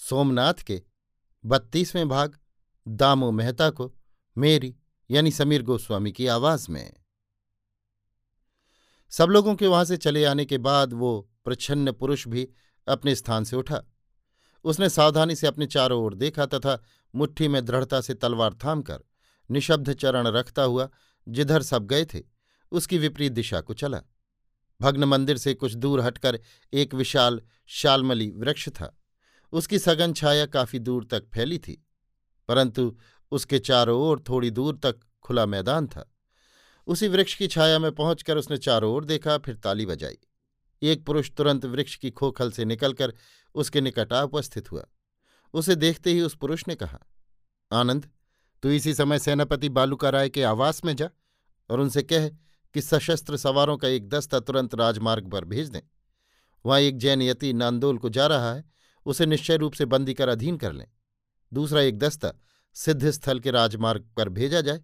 सोमनाथ के बत्तीसवें भाग दामो मेहता को मेरी यानी समीर गोस्वामी की आवाज़ में। सब लोगों के वहाँ से चले आने के बाद वो प्रच्छन्न पुरुष भी अपने स्थान से उठा। उसने सावधानी से अपने चारों ओर देखा तथा मुट्ठी में दृढ़ता से तलवार थामकर निशब्द चरण रखता हुआ जिधर सब गए थे, उसकी विपरीत दिशा को चला। भग्न मंदिर से कुछ दूर हटकर एक विशाल शालमली वृक्ष था। उसकी सघन छाया काफ़ी दूर तक फैली थी, परंतु उसके चारों ओर थोड़ी दूर तक खुला मैदान था। उसी वृक्ष की छाया में पहुंचकर उसने चारों ओर देखा, फिर ताली बजाई। एक पुरुष तुरंत वृक्ष की खोखल से निकलकर उसके निकट आ उपस्थित हुआ। उसे देखते ही उस पुरुष ने कहा, आनंद, तू इसी समय सेनापति बालूका राय के आवास में जा और उनसे कह कि सशस्त्र सवारों का एक दस्ता तुरंत राजमार्ग पर भेज दें। वहाँ एक जैन यति नांदोल को जा रहा है उसे निश्चय रूप से बंदी कर अधीन कर लें। दूसरा एक दस्ता सिद्ध स्थल के राजमार्ग पर भेजा जाए।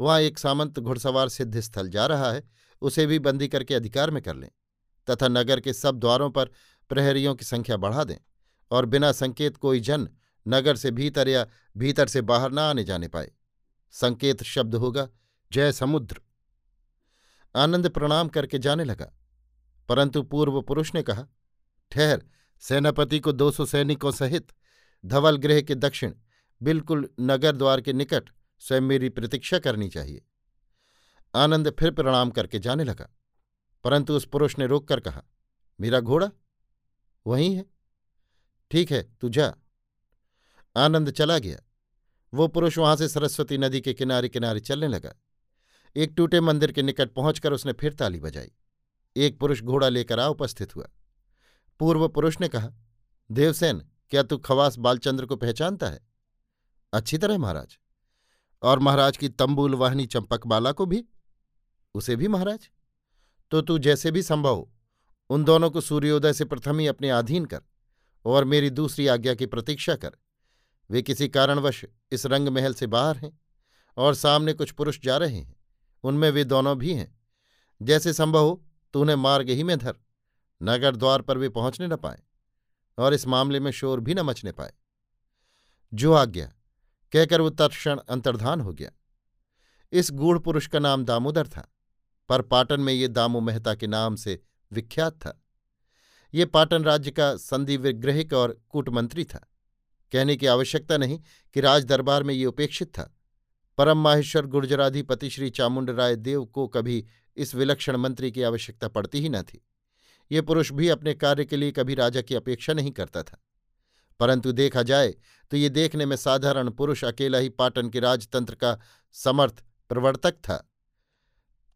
वहाँ एक सामंत घुड़सवार सिद्ध स्थल जा रहा है, उसे भी बंदी करके अधिकार में कर लें, तथा नगर के सब द्वारों पर प्रहरियों की संख्या बढ़ा दें, और बिना संकेत कोई जन नगर से भीतर या भीतर से बाहर न आने जाने पाए। संकेत शब्द होगा, जय समुद्र। आनंद प्रणाम करके जाने लगा, परंतु पूर्व पुरुष ने कहा, ठहर सेनापति को दो सौ सैनिकों सहित धवल गृह के दक्षिण, बिल्कुल नगर द्वार के निकट, स्वयं मेरी प्रतीक्षा करनी चाहिए। आनंद फिर प्रणाम करके जाने लगा, परंतु उस पुरुष ने रोककर कहा, मेरा घोड़ा? वहीं है? ठीक है, तू जा। आनंद चला गया। वो पुरुष वहाँ से सरस्वती नदी के किनारे किनारे चलने लगा। एक टूटे मंदिर के निकट पहुंचकर उसने फिर ताली बजाई। एक पुरुष घोड़ा लेकर आ उपस्थित हुआ। पूर्व पुरुष ने कहा, देवसेन, क्या तू खवास बालचंद्र को पहचानता है? अच्छी तरह, महाराज। और महाराज की तंबूल वाहनी चंपकबाला को भी? उसे भी, महाराज। तो तू जैसे भी संभव हो, उन दोनों को सूर्योदय से प्रथम ही अपने अधीन कर और मेरी दूसरी आज्ञा की प्रतीक्षा कर। वे किसी कारणवश इस रंग महल से बाहर हैं और सामने कुछ पुरुष जा रहे हैं। उनमें वे दोनों भी हैं। जैसे संभव हो तो उन्हें मार्ग ही में धर। नगर द्वार पर वे पहुँचने न पाए और इस मामले में शोर भी न मचने पाए। जो आज्ञा कहकर वो तत्क्षण अंतर्धान हो गया। इस गूढ़ पुरुष का नाम दामोदर था, पर पाटन में ये दामो मेहता के नाम से विख्यात था। ये पाटन राज्य का संधि विग्रहिक और कूटमंत्री था। कहने की आवश्यकता नहीं कि राज दरबार में ये उपेक्षित था। परम माहेश्वर गुर्जराधिपति श्री चामुंड राय देव को कभी इस विलक्षण मंत्री की आवश्यकता पड़ती ही न थी। ये पुरुष भी अपने कार्य के लिए कभी राजा की अपेक्षा नहीं करता था। परंतु देखा जाए तो ये देखने में साधारण पुरुष अकेला ही पाटन के राजतंत्र का समर्थ प्रवर्तक था।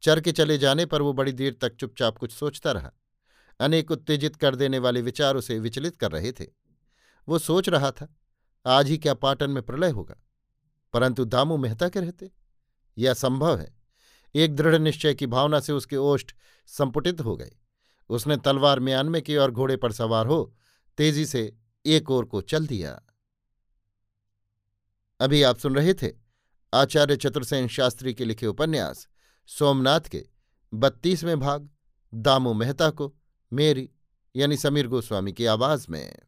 चर के चले जाने पर वो बड़ी देर तक चुपचाप कुछ सोचता रहा। अनेक उत्तेजित कर देने वाले विचार उसे विचलित कर रहे थे। वो सोच रहा था, आज ही क्या पाटन में प्रलय होगा? परंतु दामू मेहता के रहते? यह असंभव है। एक दृढ़ निश्चय की भावना से उसके ओष्ठ संपुटित हो गए। उसने तलवार म्यान में की और घोड़े पर सवार हो, तेज़ी से एक ओर को चल दिया। अभी आप सुन रहे थे आचार्य चतुर्सेन शास्त्री के लिखे उपन्यास, सोमनाथ के बत्तीसवें भाग, दामो मेहता को, मेरी, यानी समीर गोस्वामी की आवाज़ में।